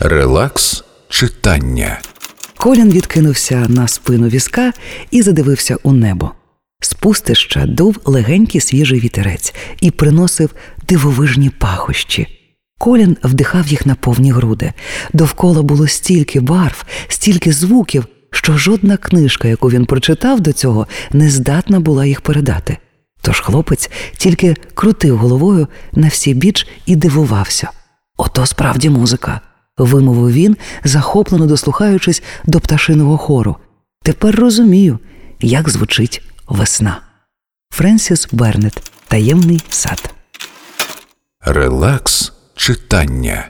Релакс читання. Колін відкинувся на спину візка і задивився у небо. З пустища дув легенький свіжий вітерець і приносив дивовижні пахощі. Колін вдихав їх на повні груди. Довкола було стільки барв, стільки звуків, що жодна книжка, яку він прочитав до цього, не здатна була їх передати. Тож хлопець тільки крутив головою на всібіч і дивувався. Ото справді музика, вимовив він, захоплено дослухаючись до пташиного хору. Тепер розумію, як звучить весна. Френсіс Бернет Таємний сад. Релакс читання.